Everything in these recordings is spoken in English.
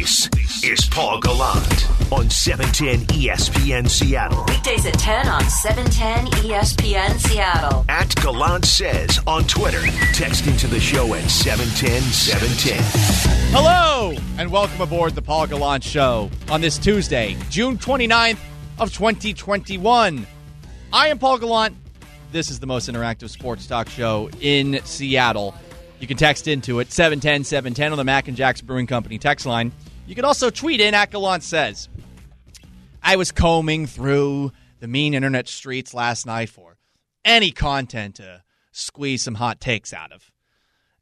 This is Paul Gallant on 710 ESPN Seattle. Weekdays at 10 on 710 ESPN Seattle. At Gallant Says on Twitter. Text into the show at 710 710. Hello, and welcome aboard the Paul Gallant Show on this Tuesday, June 29th of 2021. I am Paul Gallant. This is the most interactive sports talk show in Seattle. You can text into it, 710 710 on the Mac and Jacks Brewing Company text line. You can also tweet in Gallant Says. I was combing through the mean internet streets last night for any content to squeeze some hot takes out of.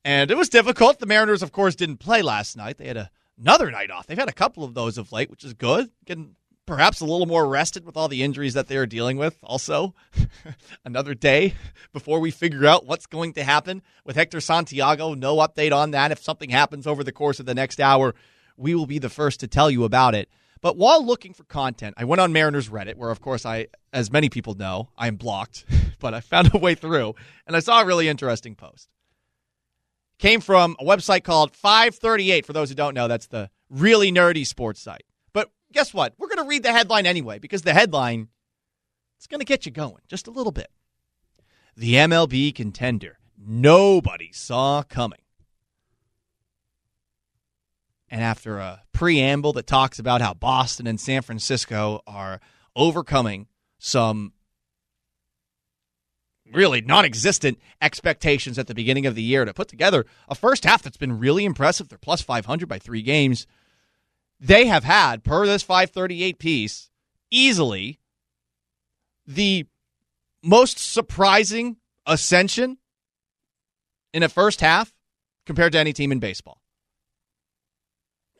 And it was difficult. The Mariners, of course, didn't play last night. They had a, another night off. They've had a couple of those of late, which is good. Getting perhaps a little more rested with all the injuries that they are dealing with. Also, another day before we figure out what's going to happen with Hector Santiago. No update on that. If something happens over the course of the next hour, we will be the first to tell you about it. But while looking for content, I went on Mariners Reddit, where, of course, I, as many people know, I am blocked, but I found a way through, and I saw a really interesting post. Came from a website called 538. For those who don't know, that's the really nerdy sports site. But guess what? We're going to read the headline anyway, because the headline it's going to get you going just a little bit. The MLB contender nobody saw coming. And after a preamble that talks about how Boston and San Francisco are overcoming some really non existent expectations at the beginning of the year to put together a first half that's been really impressive. They're plus 500 by three games. They have had, per this 538 piece, easily the most surprising ascension in a first half compared to any team in baseball.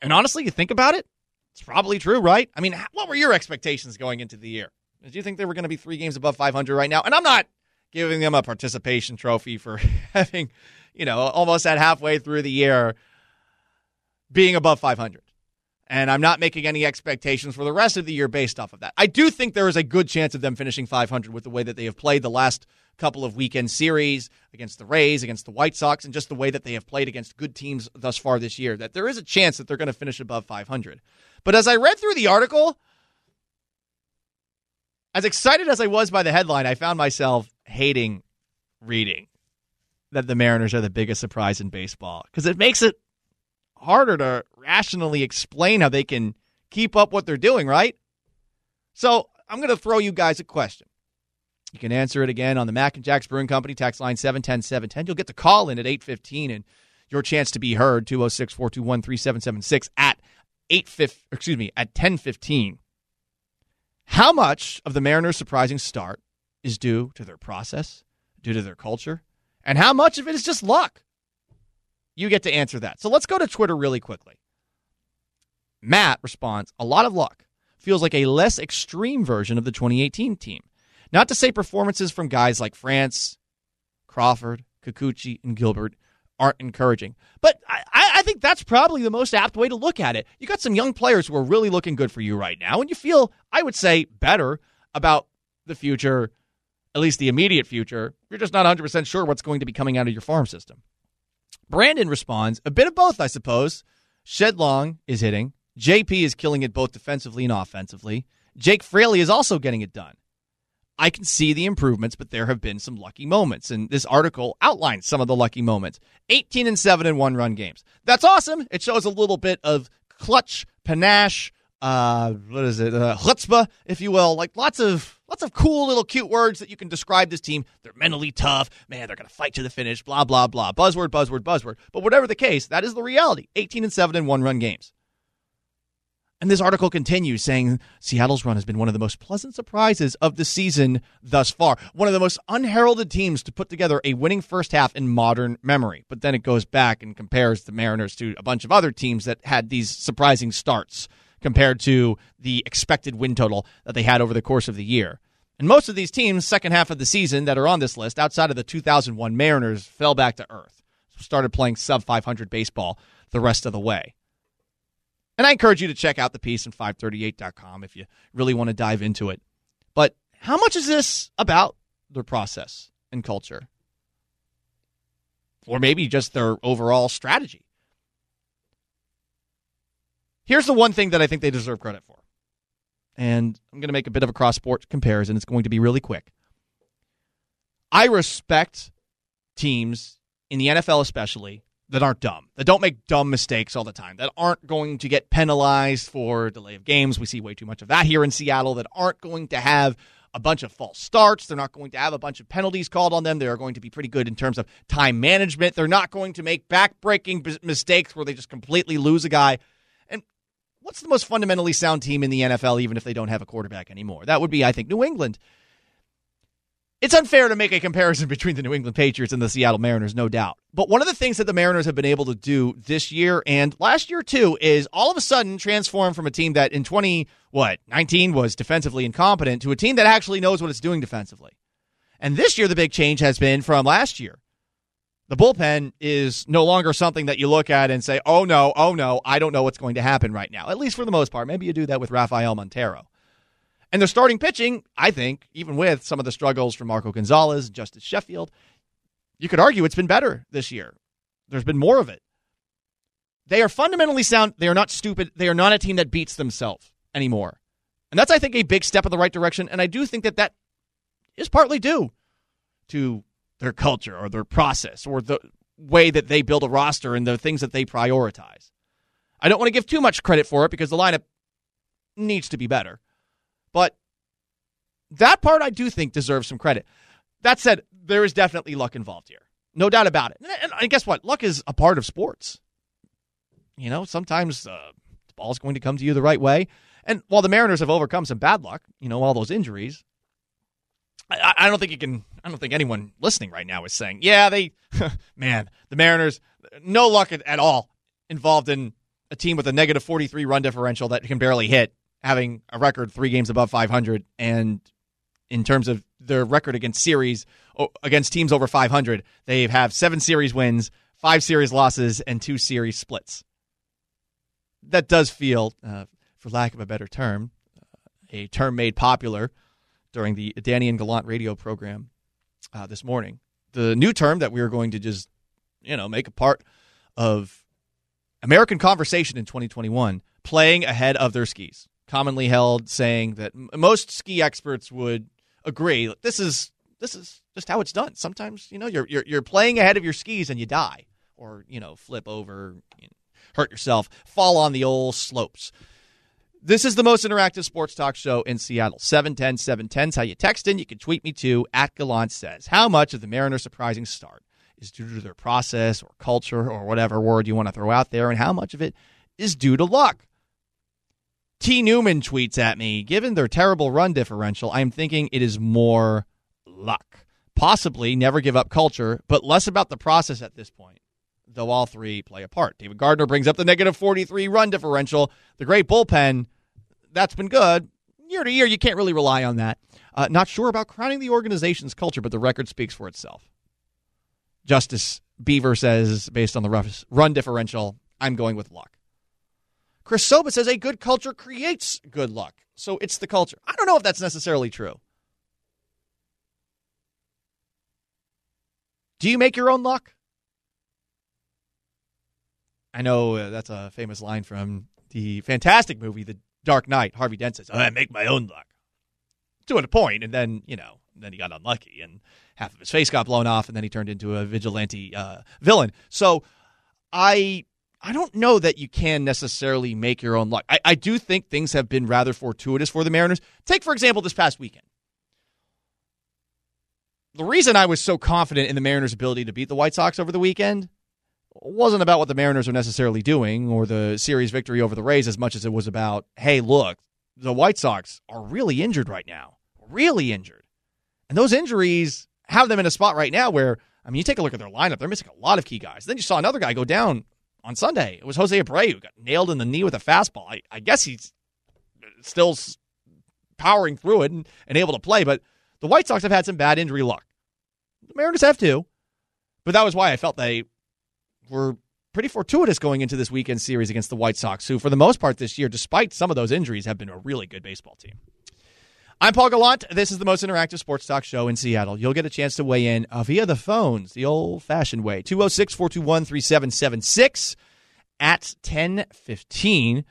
And honestly, you think about it, it's probably true, right? I mean, what were your expectations going into the year? Did you think they were going to be three games above 500 right now? And I'm not giving them a participation trophy for having, you know, almost at halfway through the year being above 500. And I'm not making any expectations for the rest of the year based off of that. I do think there is a good chance of them finishing 500 with the way that they have played the last couple of weekend series against the Rays, against the White Sox, and just the way that they have played against good teams thus far this year, that there is a chance that they're going to finish above 500. But as I read through the article, as excited as I was by the headline, I found myself hating reading that the Mariners are the biggest surprise in baseball because it makes it harder to rationally explain how they can keep up what they're doing, right? So I'm going to throw you guys a question. You can answer it again on the Mac and Jacks Brewing Company tax line 710 710. You'll get the call in at 815 and your chance to be heard 206 421 3776 at 8 excuse me at 1015. How much of the Mariners' surprising start is due to their process, due to their culture, and how much of it is just luck? You get to answer that. So let's go to Twitter really quickly. Matt responds, a lot of luck. Feels like a less extreme version of the 2018 team. Not to say performances from guys like France, Crawford, Kikuchi, and Gilbert aren't encouraging. But I, I, think that's probably the most apt way to look at it. You got some young players who are really looking good for you right now, and you feel, I would say, better about the future, at least the immediate future. You're just not 100% sure what's going to be coming out of your farm system. Brandon responds, a bit of both, I suppose. Shed Long is hitting. JP is killing it both defensively and offensively. Jake Fraley is also getting it done. I can see the improvements, but there have been some lucky moments. And this article outlines some of the lucky moments 18 and 7 and one run games. That's awesome. It shows a little bit of clutch, panache, uh, what is it, uh, chutzpah, if you will. Like lots of lots of cool little cute words that you can describe this team. They're mentally tough. Man, they're going to fight to the finish, blah, blah, blah. Buzzword, buzzword, buzzword. But whatever the case, that is the reality 18 and 7 and one run games. And this article continues saying Seattle's run has been one of the most pleasant surprises of the season thus far. One of the most unheralded teams to put together a winning first half in modern memory. But then it goes back and compares the Mariners to a bunch of other teams that had these surprising starts compared to the expected win total that they had over the course of the year. And most of these teams, second half of the season that are on this list, outside of the 2001 Mariners, fell back to earth. Started playing sub 500 baseball the rest of the way. And I encourage you to check out the piece on 538.com if you really want to dive into it. But how much is this about their process and culture? Or maybe just their overall strategy? Here's the one thing that I think they deserve credit for. And I'm going to make a bit of a cross sport comparison. It's going to be really quick. I respect teams in the NFL, especially, that aren't dumb, that don't make dumb mistakes all the time, that aren't going to get penalized for delay of games. We see way too much of that here in Seattle, that aren't going to have a bunch of false starts. They're not going to have a bunch of penalties called on them. They are going to be pretty good in terms of time management. They're not going to make back-breaking b- mistakes where they just completely lose a guy. And what's the most fundamentally sound team in the NFL, even if they don't have a quarterback anymore? That would be, I think, New England. It's unfair to make a comparison between the New England Patriots and the Seattle Mariners, no doubt. But one of the things that the Mariners have been able to do this year and last year too is all of a sudden transform from a team that in 20 what, 19 was defensively incompetent to a team that actually knows what it's doing defensively. And this year the big change has been from last year. The bullpen is no longer something that you look at and say, "Oh no, oh no, I don't know what's going to happen right now." At least for the most part. Maybe you do that with Rafael Montero. And they're starting pitching, I think, even with some of the struggles from Marco Gonzalez, Justice Sheffield, you could argue it's been better this year. There's been more of it. They are fundamentally sound. They are not stupid. They are not a team that beats themselves anymore. And that's, I think, a big step in the right direction. And I do think that that is partly due to their culture or their process or the way that they build a roster and the things that they prioritize. I don't want to give too much credit for it because the lineup needs to be better. But that part I do think deserves some credit. That said, there is definitely luck involved here. No doubt about it. And, and guess what? Luck is a part of sports. You know, sometimes uh, the ball's going to come to you the right way. And while the Mariners have overcome some bad luck, you know, all those injuries, I, I don't think you can. I don't think anyone listening right now is saying, "Yeah, they, man, the Mariners, no luck at, at all involved in a team with a negative 43 run differential that can barely hit having a record three games above 500, and in terms of their record against series against teams over 500, they have seven series wins, five series losses, and two series splits. That does feel, uh, for lack of a better term, uh, a term made popular during the Danny and Gallant radio program uh, this morning. The new term that we are going to just, you know, make a part of American conversation in 2021, playing ahead of their skis commonly held saying that most ski experts would agree this is this is just how it's done. Sometimes you know you're you're, you're playing ahead of your skis and you die, or you know flip over, you know, hurt yourself, fall on the old slopes. This is the most interactive sports talk show in Seattle. 710 710 is how you text in. You can tweet me too. At Gallant says, How much of the Mariners' surprising start is due to their process or culture or whatever word you want to throw out there, and how much of it is due to luck? T. Newman tweets at me, given their terrible run differential, I'm thinking it is more luck. Possibly never give up culture, but less about the process at this point, though all three play a part. David Gardner brings up the negative 43 run differential. The great bullpen, that's been good. Year to year, you can't really rely on that. Uh, not sure about crowning the organization's culture, but the record speaks for itself. Justice Beaver says, based on the rough run differential, I'm going with luck. Chris Soba says a good culture creates good luck. So it's the culture. I don't know if that's necessarily true. Do you make your own luck? I know uh, that's a famous line from the fantastic movie, The Dark Knight. Harvey Dent says, I make my own luck. To a point, and then, you know, then he got unlucky and half of his face got blown off, and then he turned into a vigilante uh, villain. So I I don't know that you can necessarily make your own luck. I, I do think things have been rather fortuitous for the Mariners. Take, for example, this past weekend. The reason I was so confident in the Mariners' ability to beat the White Sox over the weekend wasn't about what the Mariners are necessarily doing or the series victory over the Rays as much as it was about, hey, look, the White Sox are really injured right now. Really injured. And those injuries have them in a spot right now where, I mean, you take a look at their lineup, they're missing a lot of key guys. Then you saw another guy go down on Sunday. It was Jose Abreu who got nailed in the knee with a fastball. I, I guess he's still powering through it and, and able to play, but the White Sox have had some bad injury luck. The Mariners have too. But that was why I felt they were pretty fortuitous going into this weekend series against the White Sox, who, for the most part this year, despite some of those injuries, have been a really good baseball team. I'm Paul Gallant. This is the most interactive sports talk show in Seattle. You'll get a chance to weigh in uh, via the phones, the old fashioned way. 206 421 3776 at 1015.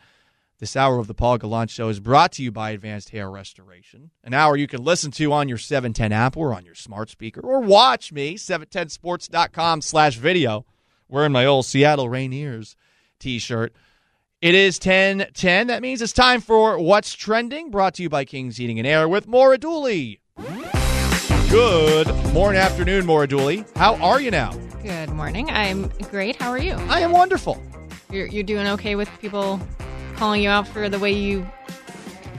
This hour of the Paul Gallant Show is brought to you by Advanced Hair Restoration, an hour you can listen to on your 710 app or on your smart speaker, or watch me, 710sports.com slash video, wearing my old Seattle Rainiers t-shirt. It is 1010. That means it's time for What's Trending, brought to you by King's Heating and Air with Maura Dooley. Good morning, afternoon, Maura Dooley. How are you now? Good morning. I'm great. How are you? I am wonderful. You're, you're doing okay with people calling you out for the way you.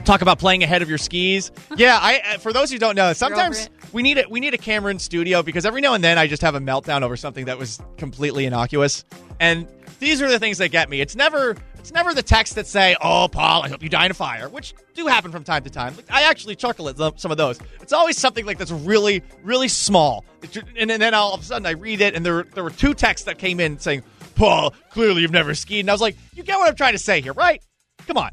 Talk about playing ahead of your skis. Yeah, I. uh, For those who don't know, sometimes we need it. We need a camera in studio because every now and then I just have a meltdown over something that was completely innocuous, and these are the things that get me. It's never. It's never the texts that say, "Oh, Paul, I hope you die in a fire," which do happen from time to time. I actually chuckle at some- of those. It's always something like that's really, really small, and then all of a sudden I read it, and there there were two texts that came in saying, "Paul, clearly you've never skied," and I was like, "You get what I'm trying to say here, right? Come on."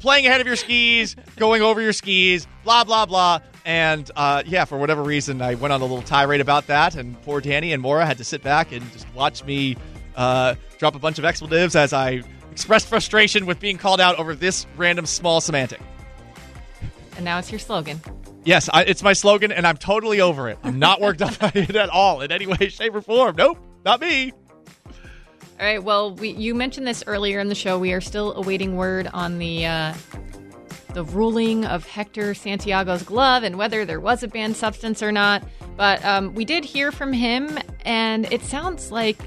playing ahead of your skis, going over your skis, blah blah blah. And uh, yeah, for whatever reason, I went on a little tirade about that, and poor Danny and Maura had to sit back and just watch me uh, drop a bunch of expletives as I expressed frustration with being called out over this random small semantic. And now it's your slogan. Yes, I, it's my slogan, and I'm totally over it. I'm not worked up by it at all in any way, shape, or form. Nope, not me. All right. Well, we, you mentioned this earlier in the show. We are still awaiting word on the uh, the ruling of Hector Santiago's glove and whether there was a banned substance or not. But um, we did hear from him, and it sounds like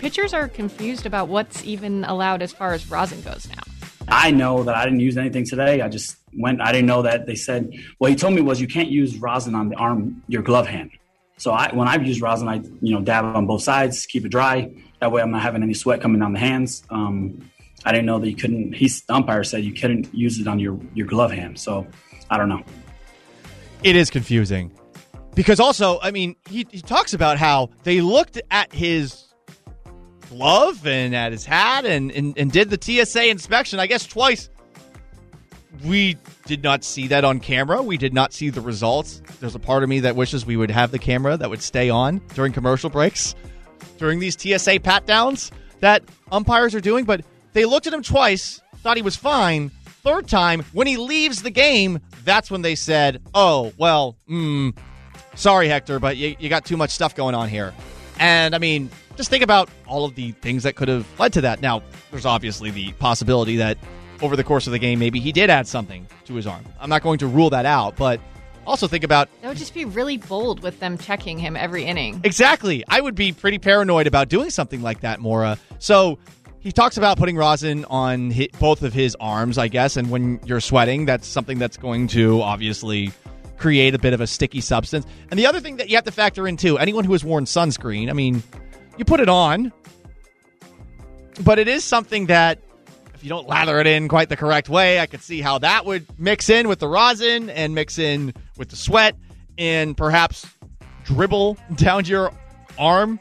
pitchers are confused about what's even allowed as far as rosin goes now. I know that I didn't use anything today. I just went. I didn't know that they said. What he told me was you can't use rosin on the arm, your glove hand. So I, when I've used rosin, I you know dab it on both sides, keep it dry. That way, I'm not having any sweat coming down the hands. Um, I didn't know that you couldn't. He's the umpire said you couldn't use it on your your glove hand. So I don't know. it is confusing because also i mean he, he talks about how they looked at his glove and at his hat and, and, and did the tsa inspection i guess twice. We did not see that on camera. We did not see the results. There's a part of me that wishes we would have the camera that would stay on during commercial breaks during these tsa pat downs that umpires are doing but they looked at him twice thought he was fine. Third time when he leaves the game that's when they said oh well mm, sorry hector but you, you got too much stuff going on here. And i mean just think about all of the things that could have led to that now there's obviously the possibility that over the course of the game maybe he did add something to his arm i'm not going to rule that out but also think about That would just be really bold with them checking him every inning. Exactly. I would be pretty paranoid about doing something like that, Maura. So he talks about putting rosin on hi both of his arms, I guess. And when you're sweating, that's something that's going to obviously create a bit of a sticky substance. And the other thing that you have to factor in too, anyone who has worn sunscreen, I mean, you put it on, but it is something that if you don't lather it in quite the correct way, I could see how that would mix in with the rosin and mix in with the sweat and perhaps dribble down your arm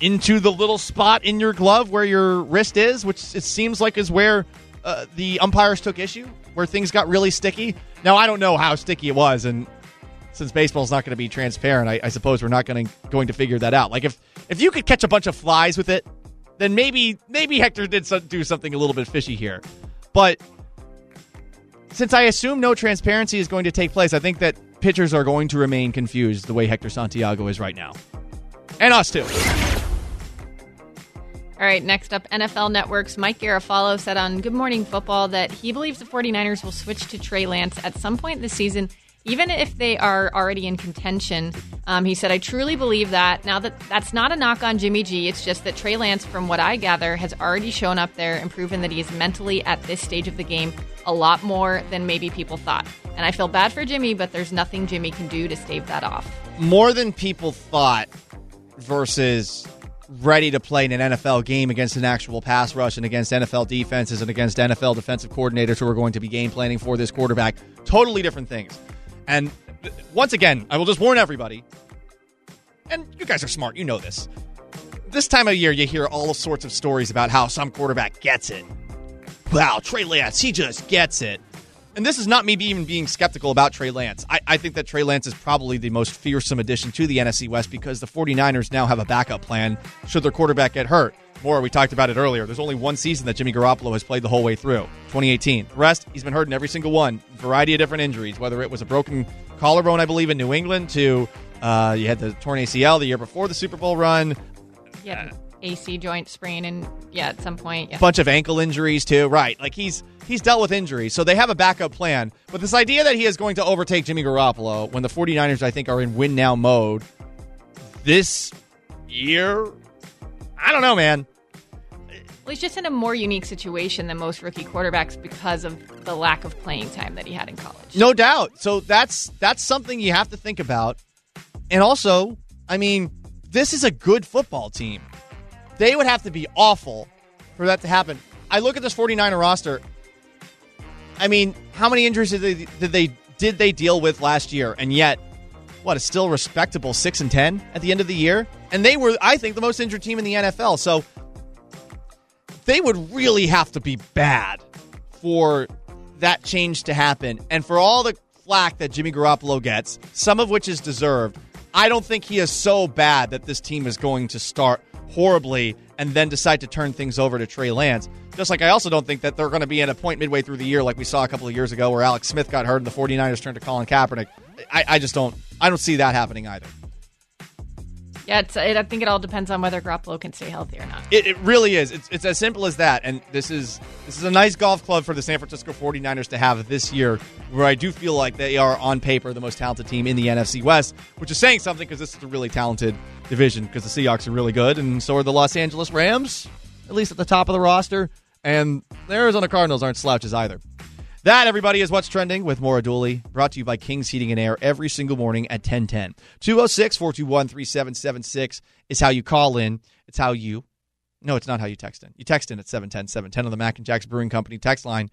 into the little spot in your glove where your wrist is, which it seems like is where uh, the umpires took issue, where things got really sticky. Now I don't know how sticky it was, and since baseball's not going to be transparent, I, I suppose we're not going to going to figure that out. Like if if you could catch a bunch of flies with it, then maybe maybe Hector did so, do something a little bit fishy here. But since I assume no transparency is going to take place, I think that pitchers are going to remain confused the way Hector Santiago is right now, and us too. All right, next up, NFL Network's Mike Garafolo said on Good Morning Football that he believes the 49ers will switch to Trey Lance at some point this season, even if they are already in contention. Um, he said, I truly believe that. Now, that that's not a knock on Jimmy G. It's just that Trey Lance, from what I gather, has already shown up there and proven that he is mentally at this stage of the game a lot more than maybe people thought. And I feel bad for Jimmy, but there's nothing Jimmy can do to stave that off. More than people thought versus ready to play in an NFL game against an actual pass rush and against NFL defenses and against NFL defensive coordinators who are going to be game planning for this quarterback. Totally different things. And once again, I will just warn everybody, and you guys are smart, you know this. This time of year, you hear all sorts of stories about how some quarterback gets it. Wow, Trey Lance, he just gets it. And this is not me even being skeptical about Trey Lance. I, I think that Trey Lance is probably the most fearsome addition to the NFC West because the 49ers now have a backup plan should their quarterback get hurt. Maura, we talked about it earlier. There's only one season that Jimmy Garoppolo has played the whole way through 2018. The rest, he's been hurt in every single one. Variety of different injuries, whether it was a broken collarbone, I believe, in New England, to uh, you had the torn ACL the year before the Super Bowl run. Yeah, AC joint sprain, and yeah, at some point, yeah. bunch of ankle injuries too. Right, like he's he's dealt with injuries, so they have a backup plan. But this idea that he is going to overtake Jimmy Garoppolo when the 49ers, I think, are in win now mode this year, I don't know, man. Well, he's just in a more unique situation than most rookie quarterbacks because of the lack of playing time that he had in college. No doubt. So that's that's something you have to think about. And also, I mean, this is a good football team. They would have to be awful for that to happen. I look at this 49er roster. I mean, how many injuries did they did they did they deal with last year? And yet, what, a still respectable 6 and 10 at the end of the year? And they were I think the most injured team in the NFL. So they would really have to be bad for that change to happen. And for all the flack that Jimmy Garoppolo gets, some of which is deserved, I don't think he is so bad that this team is going to start horribly and then decide to turn things over to Trey Lance. Just like I also don't think that they're going to be at a point midway through the year like we saw a couple of years ago where Alex Smith got hurt and the 49ers turned to Colin Kaepernick. I, I just don't I don't see that happening either. Yeah, it's, it, I think it all depends on whether Garoppolo can stay healthy or not. It, it really is. It's, it's as simple as that. And this is this is a nice golf club for the San Francisco 49ers to have this year, where I do feel like they are on paper the most talented team in the NFC West, which is saying something because this is a really talented division because the Seahawks are really good, and so are the Los Angeles Rams, at least at the top of the roster. And the Arizona Cardinals aren't slouches either. That, everybody, is what's trending with Maura Dooley, brought to you by King's Heating and Air every single morning at 1010. 206 421 3776 is how you call in. It's how you, no, it's not how you text in. You text in at 710 710 on the Mac and Jacks Brewing Company text line.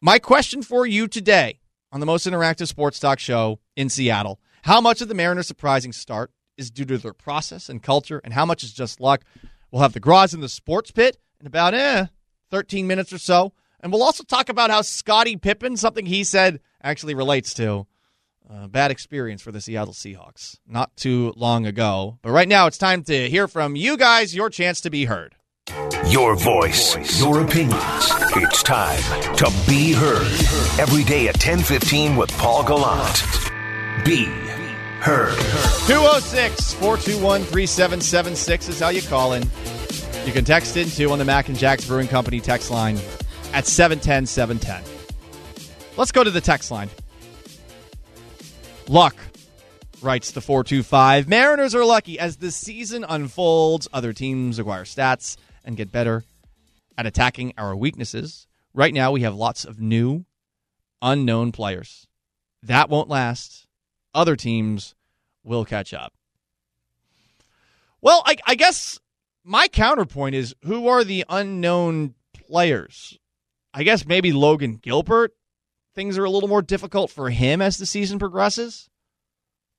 My question for you today on the most interactive sports talk show in Seattle how much of the Mariners' surprising start is due to their process and culture, and how much is just luck? We'll have the Graz in the sports pit in about eh, 13 minutes or so. And we'll also talk about how Scottie Pippen, something he said, actually relates to a bad experience for the Seattle Seahawks not too long ago. But right now, it's time to hear from you guys, your chance to be heard. Your voice, your opinions. It's time to be heard. Every day at 1015 with Paul Gallant. Be heard. 206 421 3776 is how you call in. You can text in too on the Mac and Jacks Brewing Company text line at 710 710. Let's go to the text line. Luck writes the 425. Mariners are lucky as the season unfolds. Other teams acquire stats and get better at attacking our weaknesses. Right now, we have lots of new, unknown players. That won't last. Other teams will catch up. Well, I, I guess my counterpoint is who are the unknown players? I guess maybe Logan Gilbert. Things are a little more difficult for him as the season progresses.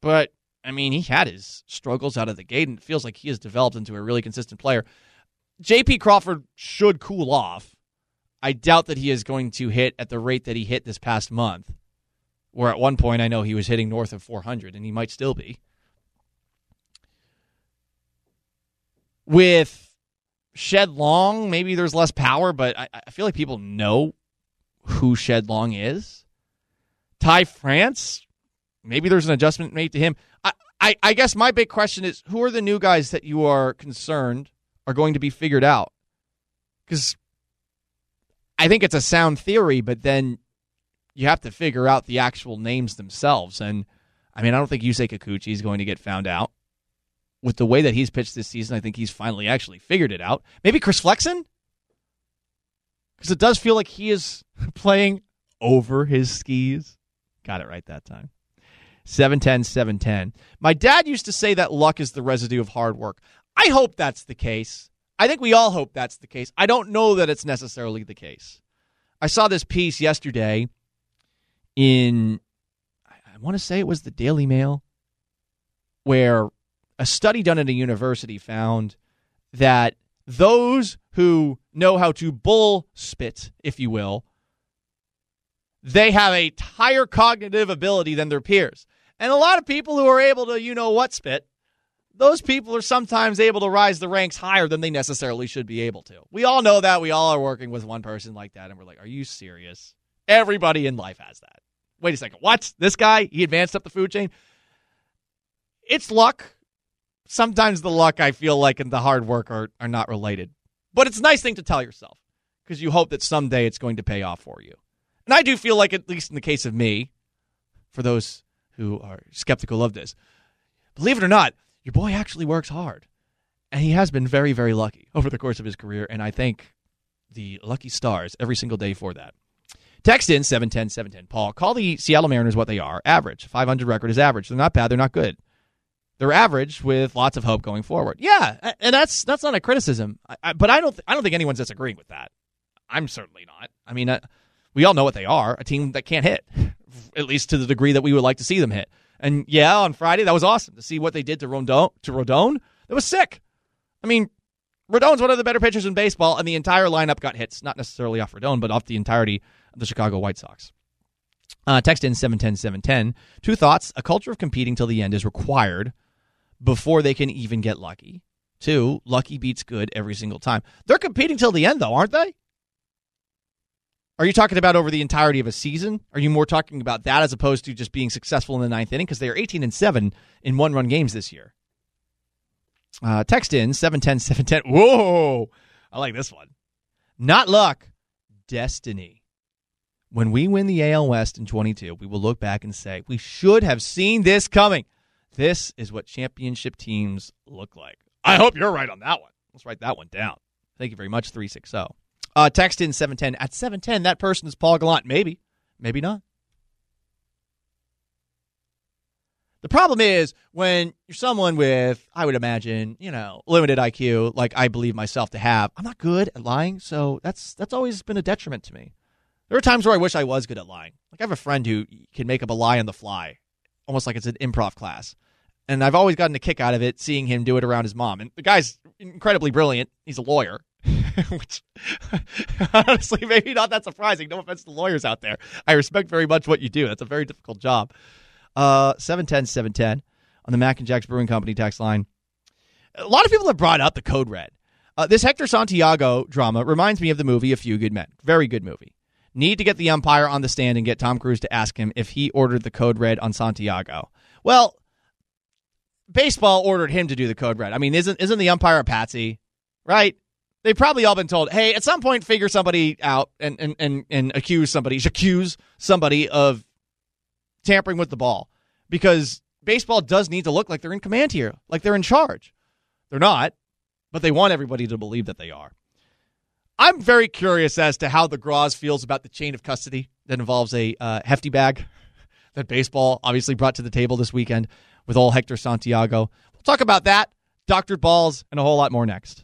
But, I mean, he had his struggles out of the gate, and it feels like he has developed into a really consistent player. JP Crawford should cool off. I doubt that he is going to hit at the rate that he hit this past month, where at one point I know he was hitting north of 400, and he might still be. With Shed Long, maybe there's less power, but I, I feel like people know who Shed Long is. Ty France, maybe there's an adjustment made to him. I, I, I guess my big question is who are the new guys that you are concerned are going to be figured out? Because I think it's a sound theory, but then you have to figure out the actual names themselves. And I mean, I don't think Yusei Kikuchi is going to get found out. With the way that he's pitched this season, I think he's finally actually figured it out. Maybe Chris Flexen? Because it does feel like he is playing over his skis. Got it right that time. 710 710. My dad used to say that luck is the residue of hard work. I hope that's the case. I think we all hope that's the case. I don't know that it's necessarily the case. I saw this piece yesterday in, I want to say it was the Daily Mail, where a study done at a university found that those who know how to bull spit, if you will, they have a higher cognitive ability than their peers. And a lot of people who are able to, you know what, spit, those people are sometimes able to rise the ranks higher than they necessarily should be able to. We all know that. We all are working with one person like that, and we're like, are you serious? Everybody in life has that. Wait a second. What? This guy, he advanced up the food chain? It's luck. Sometimes the luck, I feel like, and the hard work are, are not related. But it's a nice thing to tell yourself because you hope that someday it's going to pay off for you. And I do feel like, at least in the case of me, for those who are skeptical of this, believe it or not, your boy actually works hard. And he has been very, very lucky over the course of his career. And I thank the lucky stars every single day for that. Text in 710 710. Paul, call the Seattle Mariners what they are average. 500 record is average. They're not bad. They're not good. They're average with lots of hope going forward. Yeah, and that's that's not a criticism. I, I, but I don't th- I don't think anyone's disagreeing with that. I'm certainly not. I mean, uh, we all know what they are a team that can't hit, at least to the degree that we would like to see them hit. And yeah, on Friday, that was awesome to see what they did to Rodon. To Rodon, that was sick. I mean, Rodon's one of the better pitchers in baseball, and the entire lineup got hits, not necessarily off Rodon, but off the entirety of the Chicago White Sox. Uh, text in 710 710. Two thoughts. A culture of competing till the end is required before they can even get lucky. Two, lucky beats good every single time. They're competing till the end, though, aren't they? Are you talking about over the entirety of a season? Are you more talking about that as opposed to just being successful in the ninth inning? Because they are 18 and 7 in one run games this year. Uh, text in 710 710. Whoa! I like this one. Not luck, destiny. When we win the AL West in 22, we will look back and say, we should have seen this coming. This is what championship teams look like. I hope you're right on that one. Let's write that one down. Thank you very much, 360. Uh, text in 710. At 710, that person is Paul Gallant. Maybe, maybe not. The problem is when you're someone with, I would imagine, you know, limited IQ, like I believe myself to have. I'm not good at lying, so that's that's always been a detriment to me. There are times where I wish I was good at lying. Like I have a friend who can make up a lie on the fly, almost like it's an improv class. And I've always gotten a kick out of it seeing him do it around his mom. And the guy's incredibly brilliant. He's a lawyer, which honestly maybe not that surprising. No offense to lawyers out there. I respect very much what you do. That's a very difficult job. Uh, 710 710 on the Mac and Jacks Brewing Company text line. A lot of people have brought up the code red. Uh, this Hector Santiago drama reminds me of the movie A Few Good Men. Very good movie. Need to get the umpire on the stand and get Tom Cruise to ask him if he ordered the code red on Santiago. Well, baseball ordered him to do the code red. I mean, isn't isn't the umpire a patsy? Right? They've probably all been told, hey, at some point figure somebody out and and, and, and accuse somebody, accuse somebody of tampering with the ball because baseball does need to look like they're in command here, like they're in charge. They're not, but they want everybody to believe that they are. I'm very curious as to how the Graz feels about the chain of custody that involves a uh, hefty bag that baseball obviously brought to the table this weekend with all Hector Santiago. We'll talk about that, doctored balls, and a whole lot more next.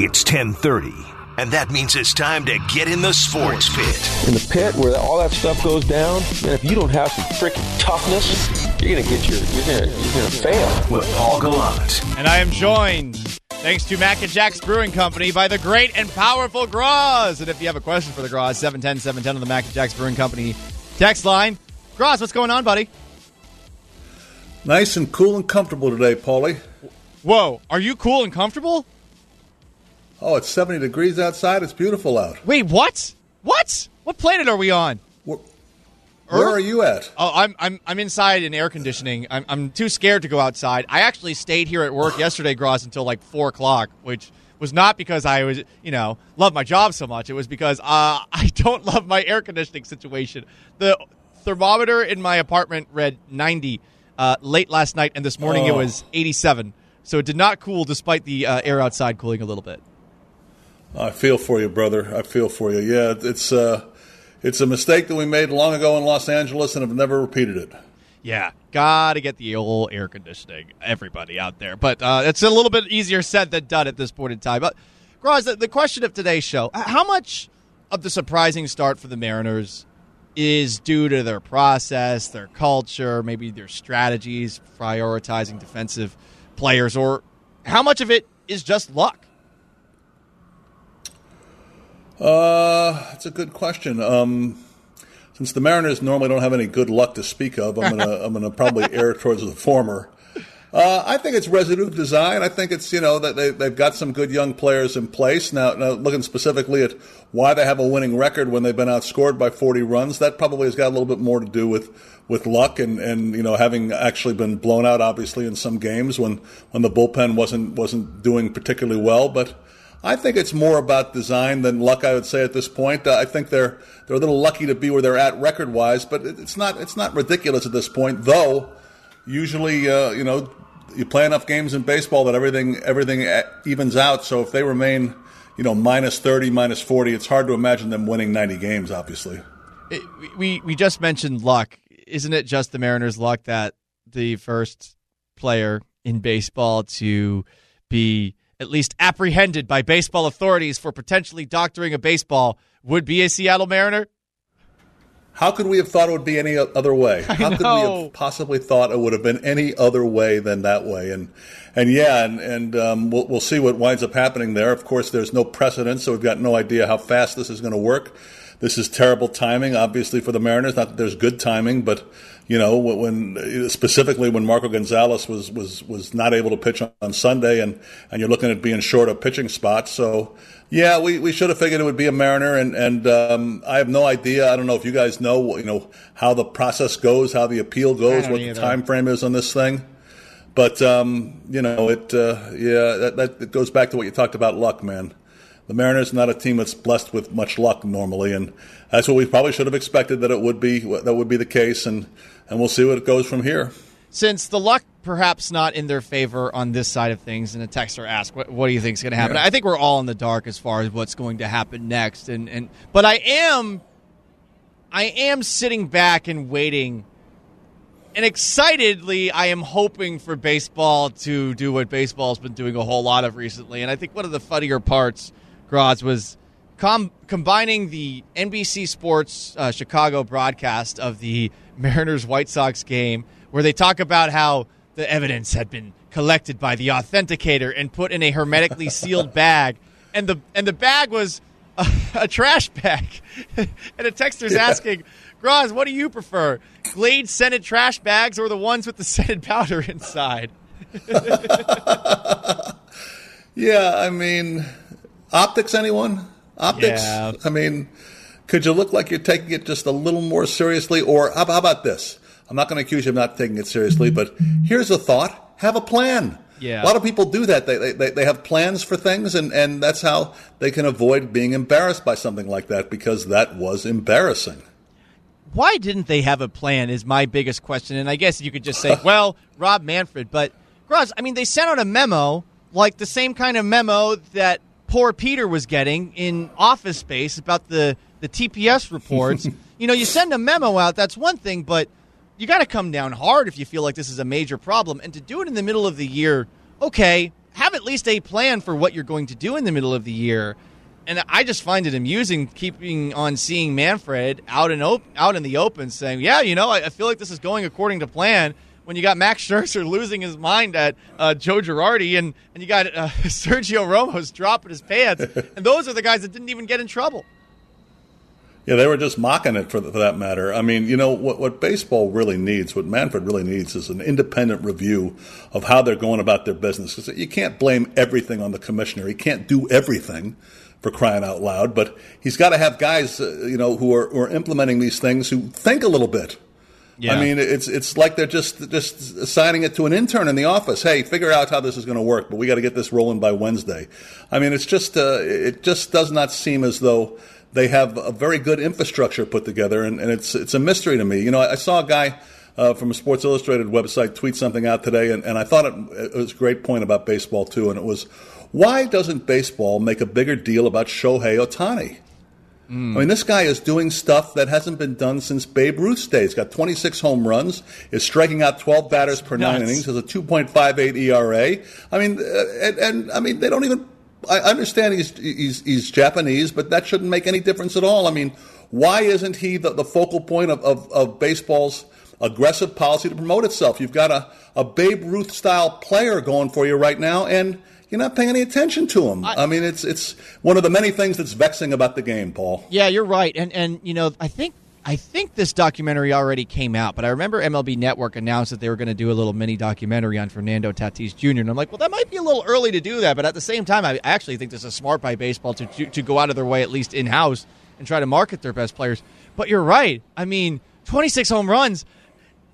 It's 1030, and that means it's time to get in the sports pit. In the pit where all that stuff goes down, and if you don't have some freaking toughness, you're gonna get your you're gonna you're gonna fail. With Paul Gallant. And I am joined, thanks to Mac and Jack's Brewing Company, by the great and powerful Graz. And if you have a question for the Graz, 710 710 on the Mac and Jack's Brewing Company text line. Graz, what's going on, buddy? Nice and cool and comfortable today, Paulie. Whoa, are you cool and comfortable? Oh, it's 70 degrees outside. It's beautiful out. Wait, what? What? What planet are we on? Where, where are you at? Oh, I'm I'm I'm inside in air conditioning. I'm I'm too scared to go outside. I actually stayed here at work yesterday, Graz, until like four o'clock, which was not because I was you know love my job so much. It was because uh, I don't love my air conditioning situation. The thermometer in my apartment read 90 uh, late last night, and this morning it Oh. was 87. So it did not cool, despite the uh, air outside cooling a little bit. I feel for you, brother. I feel for you. Yeah, it's uh, it's a mistake that we made long ago in Los Angeles and have never repeated it. Yeah, gotta get the old air conditioning. Everybody out there, but uh, it's a little bit easier said than done at this point in time. But Graz, the, the question of today's show: How much of the surprising start for the Mariners is due to their process, their culture, maybe their strategies, prioritizing defensive players, or how much of it is just luck? Uh, that's a good question. Um, since the Mariners normally don't have any good luck to speak of, I'm gonna I'm gonna probably err towards the former. Uh, I think it's residue design. I think it's you know that they, they've got some good young players in place now, now. Looking specifically at why they have a winning record when they've been outscored by 40 runs, that probably has got a little bit more to do with with luck and, and you know having actually been blown out obviously in some games when when the bullpen wasn't wasn't doing particularly well, but. I think it's more about design than luck. I would say at this point. Uh, I think they're they're a little lucky to be where they're at record wise, but it's not it's not ridiculous at this point. Though usually, uh, you know, you play enough games in baseball that everything everything evens out. So if they remain, you know, minus thirty, minus forty, it's hard to imagine them winning ninety games. Obviously, it, we we just mentioned luck. Isn't it just the Mariners' luck that the first player in baseball to be at least apprehended by baseball authorities for potentially doctoring a baseball would be a Seattle Mariner? How could we have thought it would be any other way? How could we have possibly thought it would have been any other way than that way? And and yeah, and and um, we'll we'll see what winds up happening there. Of course, there's no precedent, so we've got no idea how fast this is going to work. This is terrible timing, obviously, for the Mariners. Not that there's good timing, but you know, when specifically when Marco Gonzalez was was was not able to pitch on Sunday, and and you're looking at being short of pitching spots, so yeah, we, we should have figured it would be a Mariner, and and um, I have no idea. I don't know if you guys know, you know, how the process goes, how the appeal goes, what either. the time frame is on this thing. But um, you know, it uh, yeah, that, that it goes back to what you talked about, luck, man. The Mariners are not a team that's blessed with much luck normally, and that's what we probably should have expected that it would be that would be the case, and and we'll see what it goes from here since the luck perhaps not in their favor on this side of things, and a texter asked, "What, what do you think is going to happen?" Yeah. I think we're all in the dark as far as what's going to happen next, and and but I am, I am sitting back and waiting, and excitedly, I am hoping for baseball to do what baseball's been doing a whole lot of recently, and I think one of the funnier parts, Graz, was. Com- combining the NBC Sports uh, Chicago broadcast of the Mariners White Sox game where they talk about how the evidence had been collected by the authenticator and put in a hermetically sealed bag, and the and the bag was a, a trash bag. and a texter's yeah. asking, Graz, what do you prefer, Glade scented trash bags or the ones with the scented powder inside? yeah, I mean, optics. Anyone? Optics. Yeah. I mean, could you look like you're taking it just a little more seriously, or how, about this? I'm not going to accuse you of not taking it seriously, but here's a thought: have a plan. Yeah. A lot of people do that. They, they, they have plans for things, and, and that's how they can avoid being embarrassed by something like that because that was embarrassing. Why didn't they have a plan? Is my biggest question. And I guess you could just say, well, Rob Manfred. But, Graz, I mean, they sent out a memo, like the same kind of memo that poor Peter was getting in Office Space about the, the TPS reports. you know, you send a memo out, that's one thing, but you got to come down hard if you feel like this is a major problem. And to do it in the middle of the year, okay, have at least a plan for what you're going to do in the middle of the year. And I just find it amusing keeping on seeing Manfred out in op- out in the open saying, "Yeah, you know, I, I feel like this is going according to plan." When you got Max Scherzer losing his mind at uh, Joe Girardi, and and you got uh, Sergio Romo dropping his pants, and those are the guys that didn't even get in trouble. Yeah, they were just mocking it for, the, for that matter. I mean, you know, what, what baseball really needs, what Manfred really needs, is an independent review of how they're going about their business. Because you can't blame everything on the commissioner. He can't do everything for crying out loud, but he's got to have guys, uh, you know, who are, who are implementing these things who think a little bit. Yeah. I mean, it's it's like they're just just assigning it to an intern in the office. Hey, figure out how this is going to work, but we got to get this rolling by Wednesday. I mean, it's just uh, it just does not seem as though they have a very good infrastructure put together, and, and it's it's a mystery to me. You know, I, I saw a guy uh, from a Sports Illustrated website tweet something out today, and, and I thought it, it, was a great point about baseball too, and it was why doesn't baseball make a bigger deal about Shohei Ohtani? Mm. I mean, this guy is doing stuff that hasn't been done since Babe Ruth's days. He's got 26 home runs, is striking out 12 batters per Nuts. nine innings, has a 2.58 ERA. I mean, uh, and, and I mean, they don't even I understand he's, he's, he's Japanese, but that shouldn't make any difference at all. I mean, why isn't he the, the focal point of, of, of, baseball's aggressive policy to promote itself? You've got a, a Babe Ruth style player going for you right now, and you're not paying any attention to them. I, I, mean, it's it's one of the many things that's vexing about the game, Paul. Yeah, you're right, and and you know, I think I think this documentary already came out, but I remember MLB Network announced that they were going to do a little mini documentary on Fernando Tatis Jr. And I'm like, well, that might be a little early to do that. But at the same time, I actually think this is smart by baseball to, to, to go out of their way, at least in house, and try to market their best players. But you're right. I mean, 26 home runs.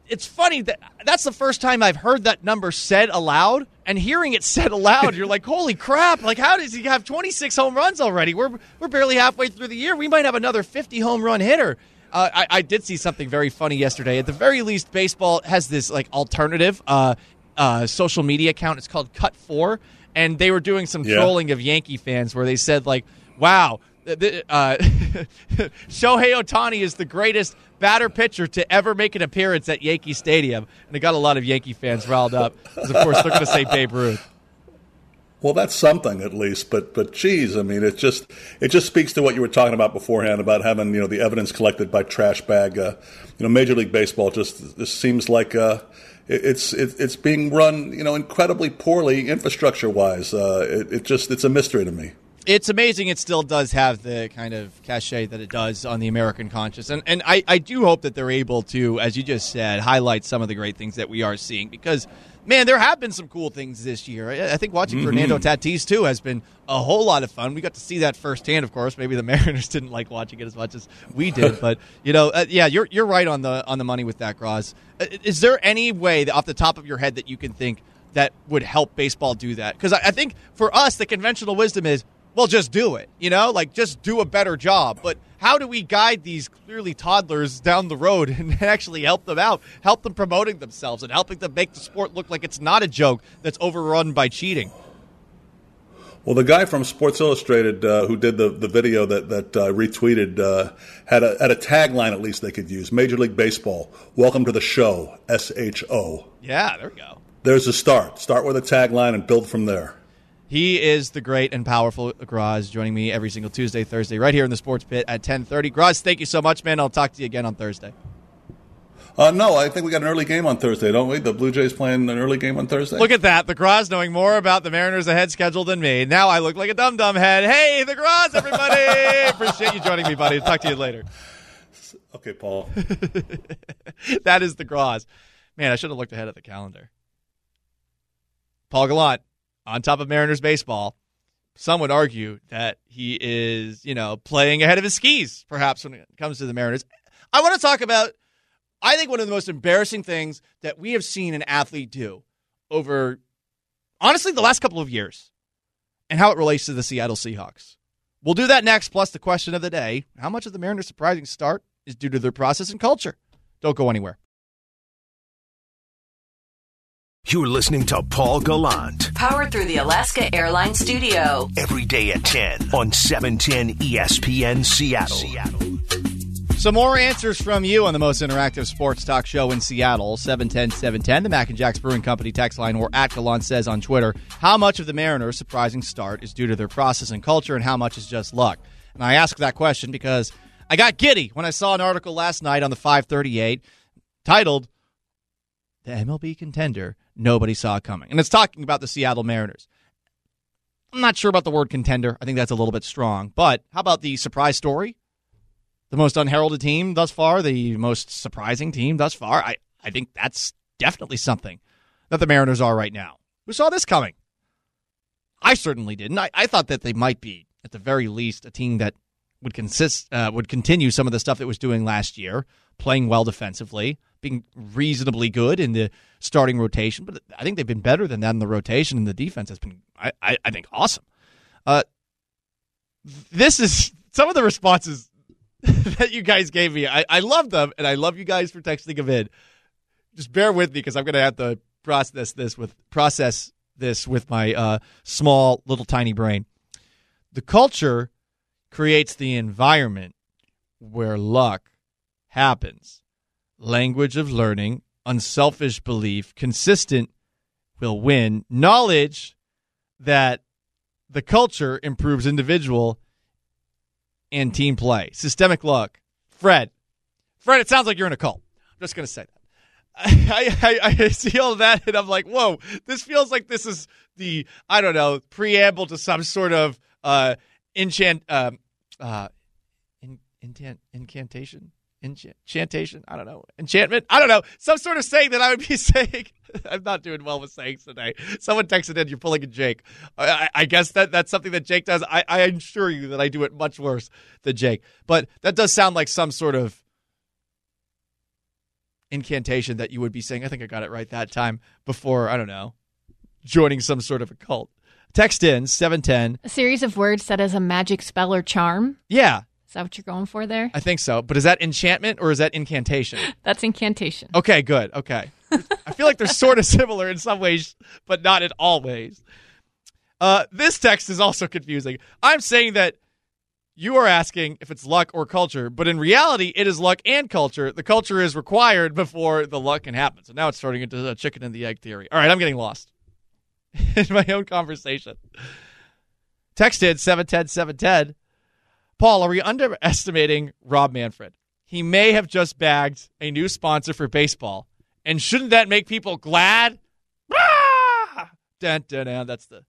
It's funny that that's the first time I've heard that number said aloud. And hearing it said aloud, you're like, "Holy crap! Like, how does he have 26 home runs already? We're we're barely halfway through the year. We might have another 50 home run hitter." Uh, I, I, did see something very funny yesterday. At the very least, baseball has this like alternative uh, uh, social media account. It's called Cut Four, and they were doing some yeah. trolling of Yankee fans where they said like, "Wow, uh, Shohei Ohtani is the greatest batter pitcher to ever make an appearance at Yankee Stadium," and it got a lot of Yankee fans riled up because, of course, they're going to say Babe Ruth. Well, that's something at least, but but geez, I mean, it just it just speaks to what you were talking about beforehand about having you know the evidence collected by trash bag. Uh, you know, Major League Baseball just just seems like uh, it, it's it, it's being run you know incredibly poorly infrastructure wise. Uh, it, it just it's a mystery to me it's amazing it still does have the kind of cachet that it does on the American conscious. And and I, I do hope that they're able to, as you just said, highlight some of the great things that we are seeing because man, there have been some cool things this year. I think watching mm-hmm. Fernando Tatis too has been a whole lot of fun. We got to see that firsthand, of course. Maybe the Mariners didn't like watching it as much as we did, but you know, uh, yeah, you're you're right on the on the money with that, Graz. Uh, is there any way that, off the top of your head that you can think that would help baseball do that? Because I, I think for us, the conventional wisdom is, well, just do it. You know, like just do a better job, but how do we guide these clearly toddlers down the road and actually help them out, help them promoting themselves, and helping them make the sport look like it's not a joke that's overrun by cheating? Well, the guy from Sports Illustrated uh, who did the, the video that that uh, retweeted uh, had a had a tagline at least they could use: Major League Baseball, welcome to the show. S H O. Yeah, there we go. There's a start. Start with a tagline and build from there. He is the great and powerful Graz, joining me every single Tuesday, Thursday, right here in the Sports Pit at 1030. Graz, thank you so much, man. I'll talk to you again on Thursday. Uh, no, I think we got an early game on Thursday, don't we? The Blue Jays playing an early game on Thursday. Look at that. The Graz knowing more about the Mariners ahead schedule than me. Now I look like a dum dum head. Hey, the Graz, everybody. Appreciate you joining me, buddy. Talk to you later. Okay, Paul. that is the Graz. Man, I should have looked ahead at the calendar. Paul Gallant on top of Mariners baseball. Some would argue that he is, you know, playing ahead of his skis, perhaps, when it comes to the Mariners. I want to talk about, I think, one of the most embarrassing things that we have seen an athlete do over, honestly, the last couple of years and how it relates to the Seattle Seahawks. We'll do that next, plus the question of the day how much of the Mariners' surprising start is due to their process and culture? Don't go anywhere. You're listening to Paul Gallant. Powered through the Alaska Airlines Studio. Every day at 10 on 710 ESPN Seattle. Seattle. Some more answers from you on the most interactive sports talk show in Seattle, 710 710, the Mac and Jacks Brewing Company text line, or at Gallant says on Twitter, how much of the Mariners' surprising start is due to their process and culture, and how much is just luck? And I ask that question because I got giddy when I saw an article last night on the 538 titled, The MLB Contender nobody saw coming. And it's talking about the Seattle Mariners. I'm not sure about the word contender. I think that's a little bit strong. But how about the surprise story? The most unheralded team thus far, the most surprising team thus far. I, I think that's definitely something that the Mariners are right now. Who saw this coming? I certainly didn't. I, I thought that they might be, at the very least, a team that would consist uh, would continue some of the stuff it was doing last year, playing well defensively, being reasonably good in the starting rotation, but I think they've been better than that in the rotation, and the defense has been, I, I, I think, awesome. Uh, this is some of the responses that you guys gave me. I, I love them, and I love you guys for texting them in. Just bear with me because I'm going to have to process this with process this with my uh, small, little, tiny brain. The culture creates the environment where luck happens. Language of learning unselfish belief, consistent will win. Knowledge that the culture improves individual and team play. Systemic luck. Fred. Fred, it sounds like you're in a cult. I'm just going to say that. I, I, I, see all that and I'm like, whoa, this feels like this is the, I don't know, preamble to some sort of uh, enchant, um, uh, in, intent, incantation, enchantation. I don't know. Enchantment. I don't know. Some sort of saying that I would be saying. I'm not doing well with sayings today. Someone texted in, "You're pulling a Jake." I, I guess that that's something that Jake does. I, I assure you that I do it much worse than Jake. But that does sound like some sort of incantation that you would be saying. I think I got it right that time before. I don't know, joining some sort of a cult. Text in 710. A series of words that has a magic spell or charm. Yeah, Is that what you're going for there? I think so. But is that enchantment or is that incantation? That's incantation. Okay, good. Okay. I feel like they're sort of similar in some ways, but not in all ways. Uh, this text is also confusing. I'm saying that you are asking if it's luck or culture, but in reality, it is luck and culture. The culture is required before the luck can happen. So now it's starting into the chicken and the egg theory. All right, I'm getting lost in my own conversation. Texted 710 710. Paul, are we underestimating Rob Manfred? He may have just bagged a new sponsor for baseball. And shouldn't that make people glad? Ah! Dun, dun, dun. That's the,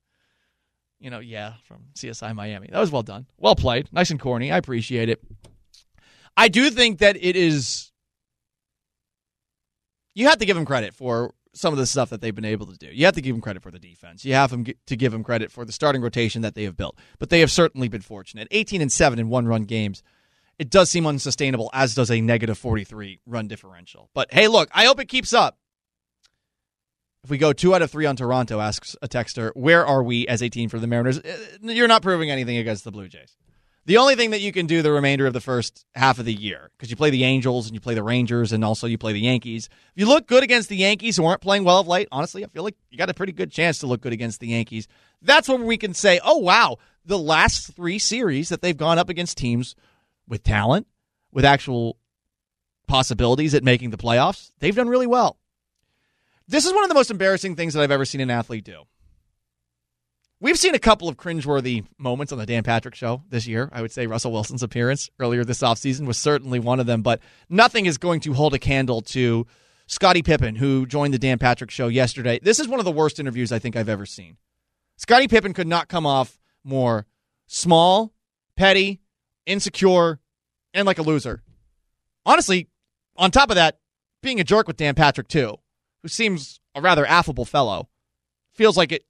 you know, yeah, from CSI Miami. That was well done. Well played. Nice and corny. I appreciate it. I do think that it is, you have to give him credit for some of the stuff that they've been able to do. You have to give them credit for the defense. You have to give them credit for the starting rotation that they have built. But they have certainly been fortunate. 18 and 7 in one run games. It does seem unsustainable, as does a negative 43 run differential. But hey, look, I hope it keeps up. If we go two out of three on Toronto, asks a texter, where are we as a team for the Mariners? Uh, You're not proving anything against the Blue Jays. The only thing that you can do the remainder of the first half of the year, because you play the Angels and you play the Rangers and also you play the Yankees. If you look good against the Yankees who aren't playing well of late, honestly, I feel like you got a pretty good chance to look good against the Yankees. That's when we can say, oh, wow, the last three series that they've gone up against teams with talent, with actual possibilities at making the playoffs, they've done really well. This is one of the most embarrassing things that I've ever seen an athlete do. We've seen a couple of cringeworthy moments on the Dan Patrick show this year. I would say Russell Wilson's appearance earlier this offseason was certainly one of them, but nothing is going to hold a candle to Scottie Pippen, who joined the Dan Patrick show yesterday. This is one of the worst interviews I think I've ever seen. Scottie Pippen could not come off more small, petty, insecure, and like a loser. Honestly, on top of that, being a jerk with Dan Patrick, too, who seems a rather affable fellow, feels like it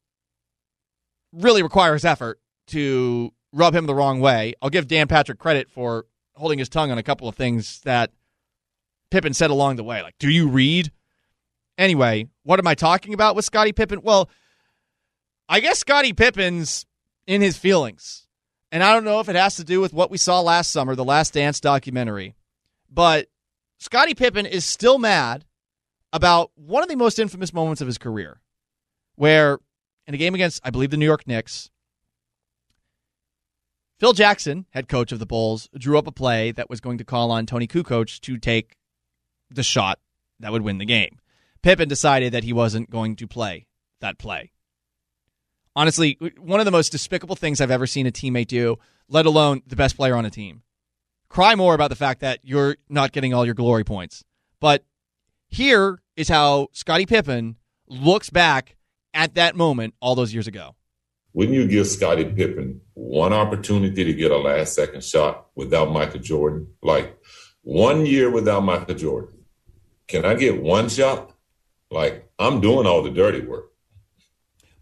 really requires effort to rub him the wrong way. I'll give Dan Patrick credit for holding his tongue on a couple of things that Pippen said along the way. Like, do you read? Anyway, what am I talking about with Scottie Pippen? Well, I guess Scottie Pippen's in his feelings. And I don't know if it has to do with what we saw last summer, the Last Dance documentary, but Scottie Pippen is still mad about one of the most infamous moments of his career, where in a game against, I believe, the New York Knicks, Phil Jackson, head coach of the Bulls, drew up a play that was going to call on Toni Kukoc to take the shot that would win the game. Pippen decided that he wasn't going to play that play. Honestly, one of the most despicable things I've ever seen a teammate do, let alone the best player on a team. Cry more about the fact that you're not getting all your glory points. But here is how Scottie Pippen looks back at that moment all those years ago. Wouldn't you give Scottie Pippen one opportunity to get a last second shot without Michael Jordan? Like one year without Michael Jordan. Can I get one shot? Like I'm doing all the dirty work.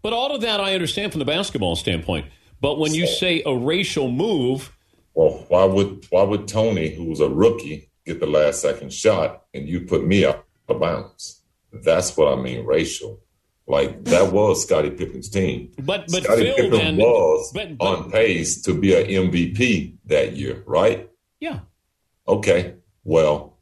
But all of that I understand from the basketball standpoint. But when you say a racial move, Well, why would why would Toni, who's a rookie, get the last second shot and you put me out of bounds? That's what I mean, racial. Like that was Scottie Pippen's team. But but Scottie Phil Pippen then, was but, but, on pace to be an MVP that year, right? yeah. Okay. Well,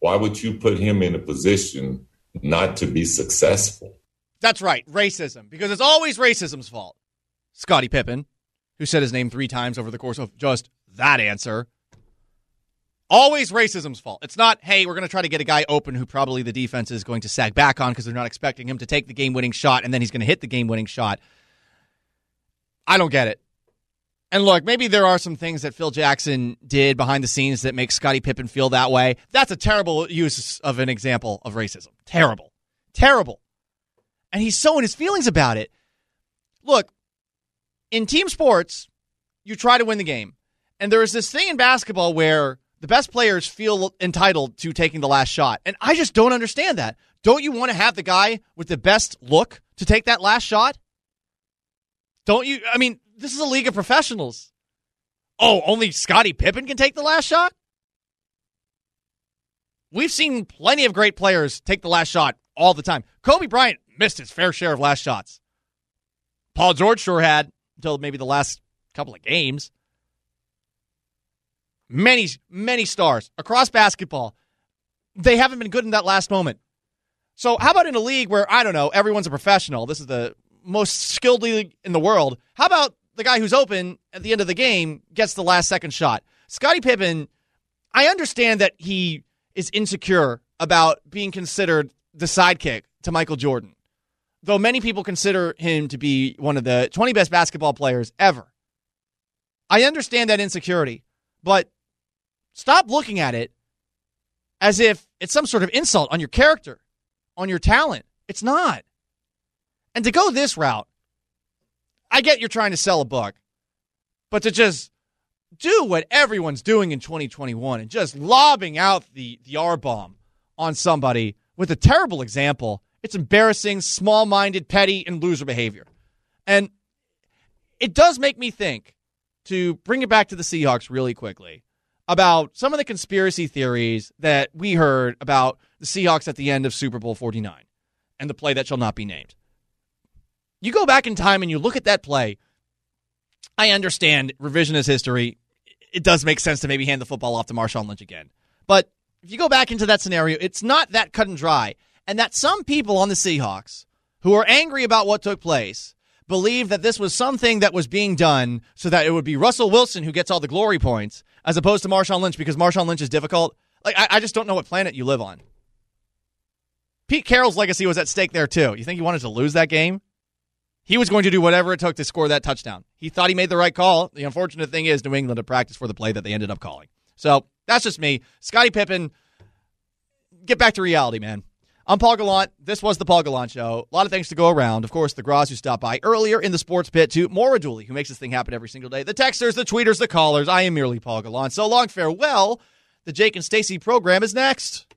why would you put him in a position not to be successful? That's right, racism, because it's always racism's fault. Scottie Pippen, who said his name three times over the course of just that answer. Always racism's fault. It's not, hey, we're going to try to get a guy open who probably the defense is going to sag back on because they're not expecting him to take the game winning shot and then he's going to hit the game winning shot. I don't get it. And look, maybe there are some things that Phil Jackson did behind the scenes that make Scottie Pippen feel that way. That's a terrible use of an example of racism. Terrible. Terrible. And he's so in his feelings about it. Look, in team sports, you try to win the game. And there is this thing in basketball where the best players feel entitled to taking the last shot. And I just don't understand that. Don't you want to have the guy with the best look to take that last shot? Don't you? I mean, this is a league of professionals. Oh, only Scottie Pippen can take the last shot? We've seen plenty of great players take the last shot all the time. Kobe Bryant missed his fair share of last shots. Paul George sure had until maybe the last couple of games. Many, many stars across basketball, they haven't been good in that last moment. So, how about in a league where, I don't know, everyone's a professional? This is the most skilled league in the world. How about the guy who's open at the end of the game gets the last second shot? Scottie Pippen, I understand that he is insecure about being considered the sidekick to Michael Jordan, though many people consider him to be one of the 20 best basketball players ever. I understand that insecurity, but stop looking at it as if it's some sort of insult on your character, on your talent. It's not. And to go this route, I get you're trying to sell a book, but to just do what everyone's doing in 2021 and just lobbing out the, the R bomb on somebody with a terrible example, it's embarrassing, small minded, petty, and loser behavior. And it does make me think, to bring it back to the Seahawks really quickly, about some of the conspiracy theories that we heard about the Seahawks at the end of Super Bowl 49 and the play that shall not be named. You go back in time and you look at that play. I understand revisionist history. It does make sense to maybe hand the football off to Marshawn Lynch again. But if you go back into that scenario, it's not that cut and dry. And that some people on the Seahawks who are angry about what took place believe that this was something that was being done so that it would be Russell Wilson who gets all the glory points as opposed to Marshawn Lynch because Marshawn Lynch is difficult. Like, I, I just don't know what planet you live on. Pete Carroll's legacy was at stake there, too. You think he wanted to lose that game? He was going to do whatever it took to score that touchdown. He thought he made the right call. The unfortunate thing is, New England had practice for the play that they ended up calling. So that's just me. Scottie Pippen, get back to reality, man. I'm Paul Gallant. This was the Paul Gallant Show. A lot of things to go around. Of course, the Graz who stopped by earlier in the sports pit, to Maura Dooley, who makes this thing happen every single day. The texters, the tweeters, the callers. I am merely Paul Gallant. So long, farewell. The Jake and Stacy program is next.